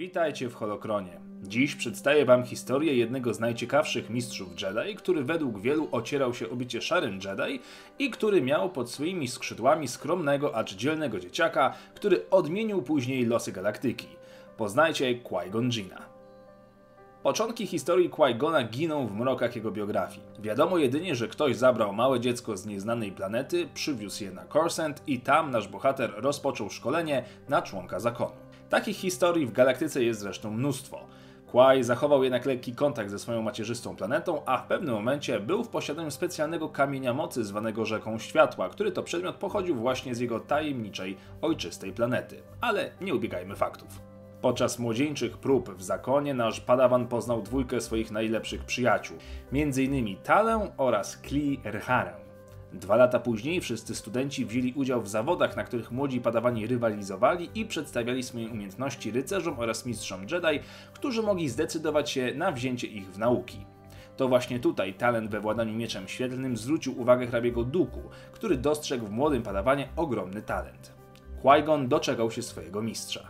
Witajcie w Holokronie. Dziś przedstawię wam historię jednego z najciekawszych mistrzów Jedi, który według wielu ocierał się o szarym Jedi i który miał pod swoimi skrzydłami skromnego, acz dzielnego dzieciaka, który odmienił później losy galaktyki. Poznajcie Qui-Gon Jinna. Początki historii Qui-Gona giną w mrokach jego biografii. Wiadomo jedynie, że ktoś zabrał małe dziecko z nieznanej planety, przywiózł je na Coruscant i tam nasz bohater rozpoczął szkolenie na członka zakonu. Takich historii w galaktyce jest zresztą mnóstwo. Quai zachował jednak lekki kontakt ze swoją macierzystą planetą, a w pewnym momencie był w posiadaniu specjalnego kamienia mocy zwanego Rzeką Światła, który to przedmiot pochodził właśnie z jego tajemniczej, ojczystej planety. Ale nie ubiegajmy faktów. Podczas młodzieńczych prób w zakonie nasz padawan poznał dwójkę swoich najlepszych przyjaciół, m.in. Talę oraz Kli Rharę. Dwa lata później wszyscy studenci wzięli udział w zawodach, na których młodzi padawani rywalizowali i przedstawiali swoje umiejętności rycerzom oraz mistrzom Jedi, którzy mogli zdecydować się na wzięcie ich w nauki. To właśnie tutaj talent we władaniu mieczem świetlnym zwrócił uwagę hrabiego Duku, który dostrzegł w młodym padawanie ogromny talent. Qui-Gon doczekał się swojego mistrza.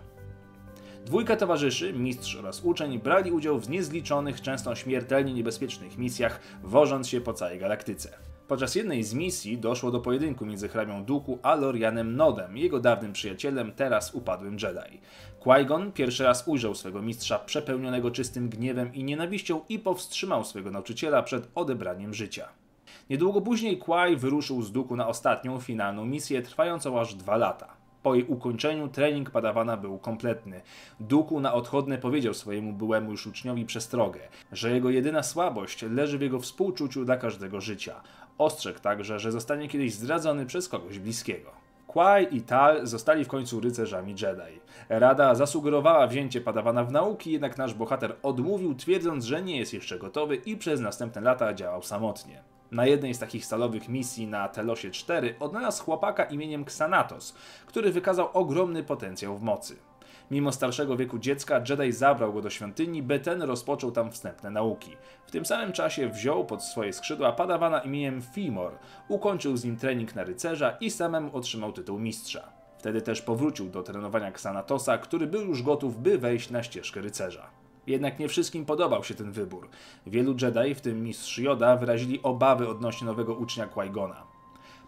Dwójka towarzyszy, mistrz oraz uczeń, brali udział w niezliczonych, często śmiertelnie niebezpiecznych misjach, wożąc się po całej galaktyce. Podczas jednej z misji doszło do pojedynku między hrabią Duku a Lorianem Nodem, jego dawnym przyjacielem, teraz upadłym Jedi. Qui-Gon pierwszy raz ujrzał swego mistrza przepełnionego czystym gniewem i nienawiścią i powstrzymał swego nauczyciela przed odebraniem życia. Niedługo później Qui wyruszył z Duku na ostatnią, finalną misję, trwającą aż dwa lata. Po jej ukończeniu trening padawana był kompletny. Duku na odchodne powiedział swojemu byłemu już uczniowi przestrogę, że jego jedyna słabość leży w jego współczuciu dla każdego życia. Ostrzegł także, że zostanie kiedyś zdradzony przez kogoś bliskiego. Kwai i Tal zostali w końcu rycerzami Jedi. Rada zasugerowała wzięcie padawana w nauki, jednak nasz bohater odmówił, twierdząc, że nie jest jeszcze gotowy i przez następne lata działał samotnie. Na jednej z takich stalowych misji na Telosie 4 odnalazł chłopaka imieniem Xanatos, który wykazał ogromny potencjał w mocy. Mimo starszego wieku dziecka, Jedi zabrał go do świątyni, by ten rozpoczął tam wstępne nauki. W tym samym czasie wziął pod swoje skrzydła padawana imieniem Fimor, ukończył z nim trening na rycerza i samemu otrzymał tytuł mistrza. Wtedy też powrócił do trenowania Xanatosa, który był już gotów, by wejść na ścieżkę rycerza. Jednak nie wszystkim podobał się ten wybór. Wielu Jedi, w tym mistrz Yoda, wyrazili obawy odnośnie nowego ucznia Qui-Gona.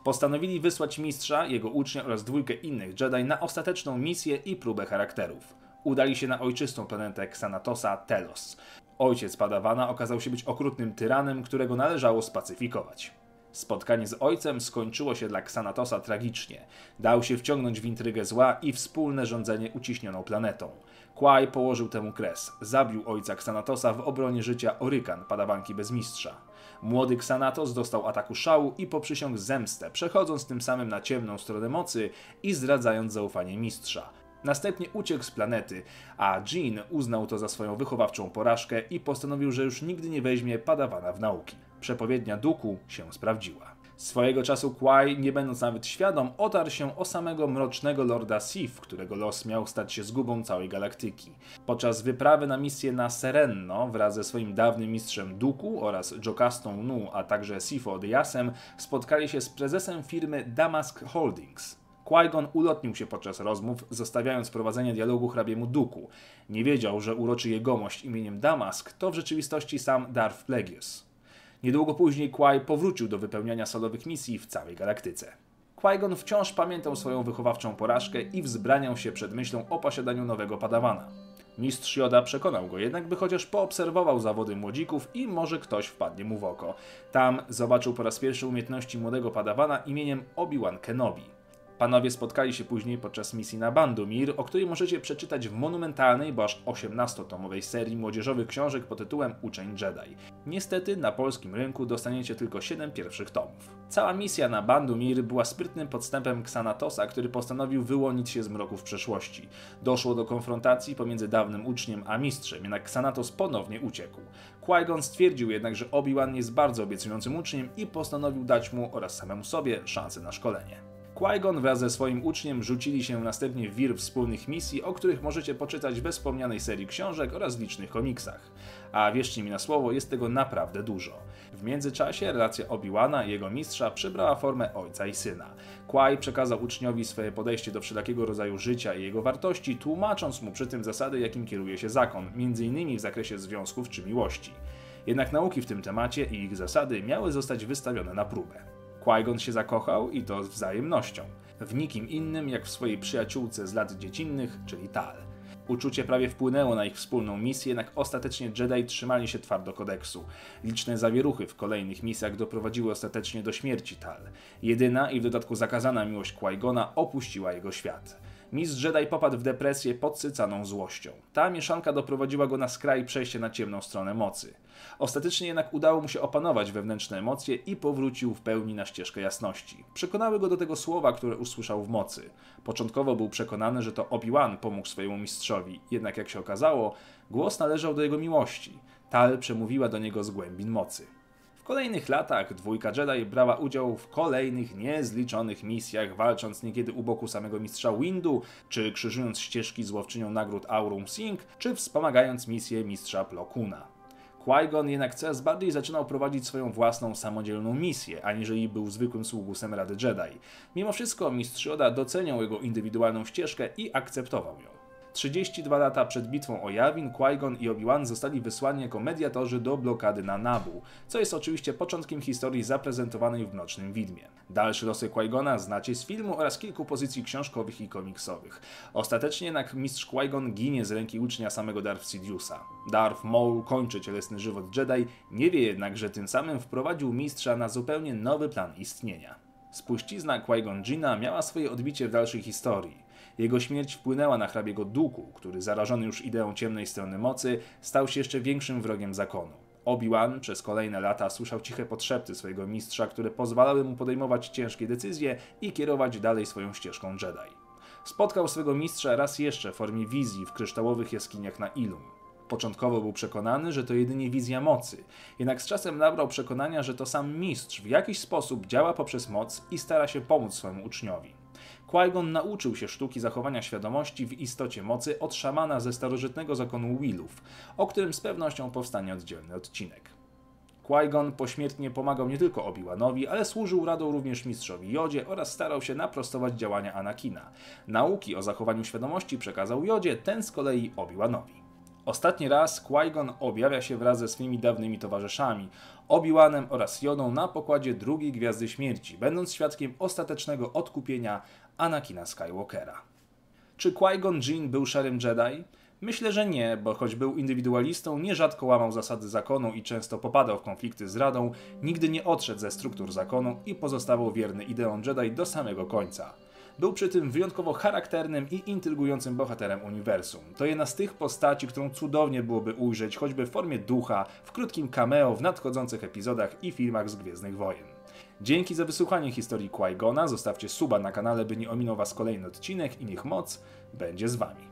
Postanowili wysłać mistrza, jego ucznia oraz dwójkę innych Jedi na ostateczną misję i próbę charakterów. Udali się na ojczystą planetę Xanatosa Telos. Ojciec Padawana okazał się być okrutnym tyranem, którego należało spacyfikować. Spotkanie z ojcem skończyło się dla Xanatosa tragicznie. Dał się wciągnąć w intrygę zła i wspólne rządzenie uciśnioną planetą. Kwai położył temu kres. Zabił ojca Xanatosa w obronie życia Orykan, padawanki bez mistrza. Młody Xanatos dostał ataku szału i poprzysiągł zemstę, przechodząc tym samym na ciemną stronę mocy i zdradzając zaufanie mistrza. Następnie uciekł z planety, a Jean uznał to za swoją wychowawczą porażkę i postanowił, że już nigdy nie weźmie padawana w nauki. Przepowiednia Duku się sprawdziła. Swojego czasu Kwai, nie będąc nawet świadom, otarł się o samego mrocznego Lorda Sif, którego los miał stać się zgubą całej galaktyki. Podczas wyprawy na misję na Serenno wraz ze swoim dawnym mistrzem Duku oraz Jocastą Nu, a także Sifo Odiasem spotkali się z prezesem firmy Damask Holdings. Qui-Gon ulotnił się podczas rozmów, zostawiając prowadzenie dialogu hrabiemu Duku. Nie wiedział, że uroczy jegomość imieniem Damask to w rzeczywistości sam Darth Plagueis. Niedługo później Quai powrócił do wypełniania solowych misji w całej galaktyce. Qui-Gon wciąż pamiętał swoją wychowawczą porażkę i wzbraniał się przed myślą o posiadaniu nowego padawana. Mistrz Yoda przekonał go jednak, by chociaż poobserwował zawody młodzików i może ktoś wpadnie mu w oko. Tam zobaczył po raz pierwszy umiejętności młodego padawana imieniem Obi-Wan Kenobi. Panowie spotkali się później podczas misji na Bandumir, o której możecie przeczytać w monumentalnej, bo aż 18-tomowej serii młodzieżowych książek pod tytułem Uczeń Jedi. Niestety na polskim rynku dostaniecie tylko 7 pierwszych tomów. Cała misja na Bandumir była sprytnym podstępem Xanatosa, który postanowił wyłonić się z mroków przeszłości. Doszło do konfrontacji pomiędzy dawnym uczniem a mistrzem, jednak Xanatos ponownie uciekł. Qui-Gon stwierdził jednak, że Obi-Wan jest bardzo obiecującym uczniem i postanowił dać mu oraz samemu sobie szansę na szkolenie. Qui-Gon wraz ze swoim uczniem rzucili się następnie w wir wspólnych misji, o których możecie poczytać we wspomnianej serii książek oraz licznych komiksach. A wierzcie mi na słowo, jest tego naprawdę dużo. W międzyczasie relacja Obi-Wana i jego mistrza przybrała formę ojca i syna. Qui przekazał uczniowi swoje podejście do wszelkiego rodzaju życia i jego wartości, tłumacząc mu przy tym zasady, jakim kieruje się zakon, m.in. w zakresie związków czy miłości. Jednak nauki w tym temacie i ich zasady miały zostać wystawione na próbę. Qui-Gon się zakochał i to z wzajemnością. W nikim innym jak w swojej przyjaciółce z lat dziecinnych, czyli Tal. Uczucie prawie wpłynęło na ich wspólną misję, jednak ostatecznie Jedi trzymali się twardo kodeksu. Liczne zawieruchy w kolejnych misjach doprowadziły ostatecznie do śmierci Tal. Jedyna i w dodatku zakazana miłość Qui-Gona opuściła jego świat. Mistrz Jedi popadł w depresję podsycaną złością. Ta mieszanka doprowadziła go na skraj przejścia na ciemną stronę mocy. Ostatecznie jednak udało mu się opanować wewnętrzne emocje i powrócił w pełni na ścieżkę jasności. Przekonały go do tego słowa, które usłyszał w mocy. Początkowo był przekonany, że to Obi-Wan pomógł swojemu mistrzowi, jednak jak się okazało, głos należał do jego miłości. Tal przemówiła do niego z głębin mocy. W kolejnych latach dwójka Jedi brała udział w kolejnych niezliczonych misjach, walcząc niekiedy u boku samego mistrza Windu, czy krzyżując ścieżki z łowczynią nagród Aurum Sing, czy wspomagając misję mistrza Plo Koona. Qui-Gon jednak coraz bardziej zaczynał prowadzić swoją własną samodzielną misję, aniżeli był zwykłym sługusem Rady Jedi. Mimo wszystko mistrz Yoda doceniał jego indywidualną ścieżkę i akceptował ją. 32 lata przed bitwą o Yavin, Qui-Gon i Obi-Wan zostali wysłani jako mediatorzy do blokady na Nabu, co jest oczywiście początkiem historii zaprezentowanej w Mrocznym Widmie. Dalsze losy Qui-Gona znacie z filmu oraz kilku pozycji książkowych i komiksowych. Ostatecznie jednak mistrz Qui-Gon ginie z ręki ucznia samego Darth Sidiousa. Darth Maul kończy cielesny żywot Jedi, nie wie jednak, że tym samym wprowadził mistrza na zupełnie nowy plan istnienia. Spuścizna Qui-Gon Jina miała swoje odbicie w dalszej historii. Jego śmierć wpłynęła na hrabiego Duku, który zarażony już ideą ciemnej strony mocy, stał się jeszcze większym wrogiem zakonu. Obi-Wan przez kolejne lata słyszał ciche podszepty swojego mistrza, które pozwalały mu podejmować ciężkie decyzje i kierować dalej swoją ścieżką Jedi. Spotkał swego mistrza raz jeszcze w formie wizji w kryształowych jaskiniach na Ilum. Początkowo był przekonany, że to jedynie wizja mocy, jednak z czasem nabrał przekonania, że to sam mistrz w jakiś sposób działa poprzez moc i stara się pomóc swojemu uczniowi. Qui-Gon nauczył się sztuki zachowania świadomości w istocie mocy od szamana ze starożytnego zakonu Willów, o którym z pewnością powstanie oddzielny odcinek. Qui-Gon pośmiertnie pomagał nie tylko Obi-Wanowi, ale służył radą również mistrzowi Jodzie oraz starał się naprostować działania Anakina. Nauki o zachowaniu świadomości przekazał Jodzie, ten z kolei Obi-Wanowi. Ostatni raz Qui-Gon objawia się wraz ze swymi dawnymi towarzyszami, Obi-Wanem oraz Jodą na pokładzie drugiej Gwiazdy Śmierci, będąc świadkiem ostatecznego odkupienia Anakina Skywalkera. Czy Qui-Gon Jinn był szarym Jedi? Myślę, że nie, bo choć był indywidualistą, nierzadko łamał zasady zakonu i często popadał w konflikty z Radą, nigdy nie odszedł ze struktur zakonu i pozostawał wierny ideom Jedi do samego końca. Był przy tym wyjątkowo charakternym i intrygującym bohaterem uniwersum. To jedna z tych postaci, którą cudownie byłoby ujrzeć choćby w formie ducha, w krótkim cameo w nadchodzących epizodach i filmach z Gwiezdnych Wojen. Dzięki za wysłuchanie historii Qui-Gona, zostawcie suba na kanale, by nie ominął Was kolejny odcinek i niech moc będzie z Wami.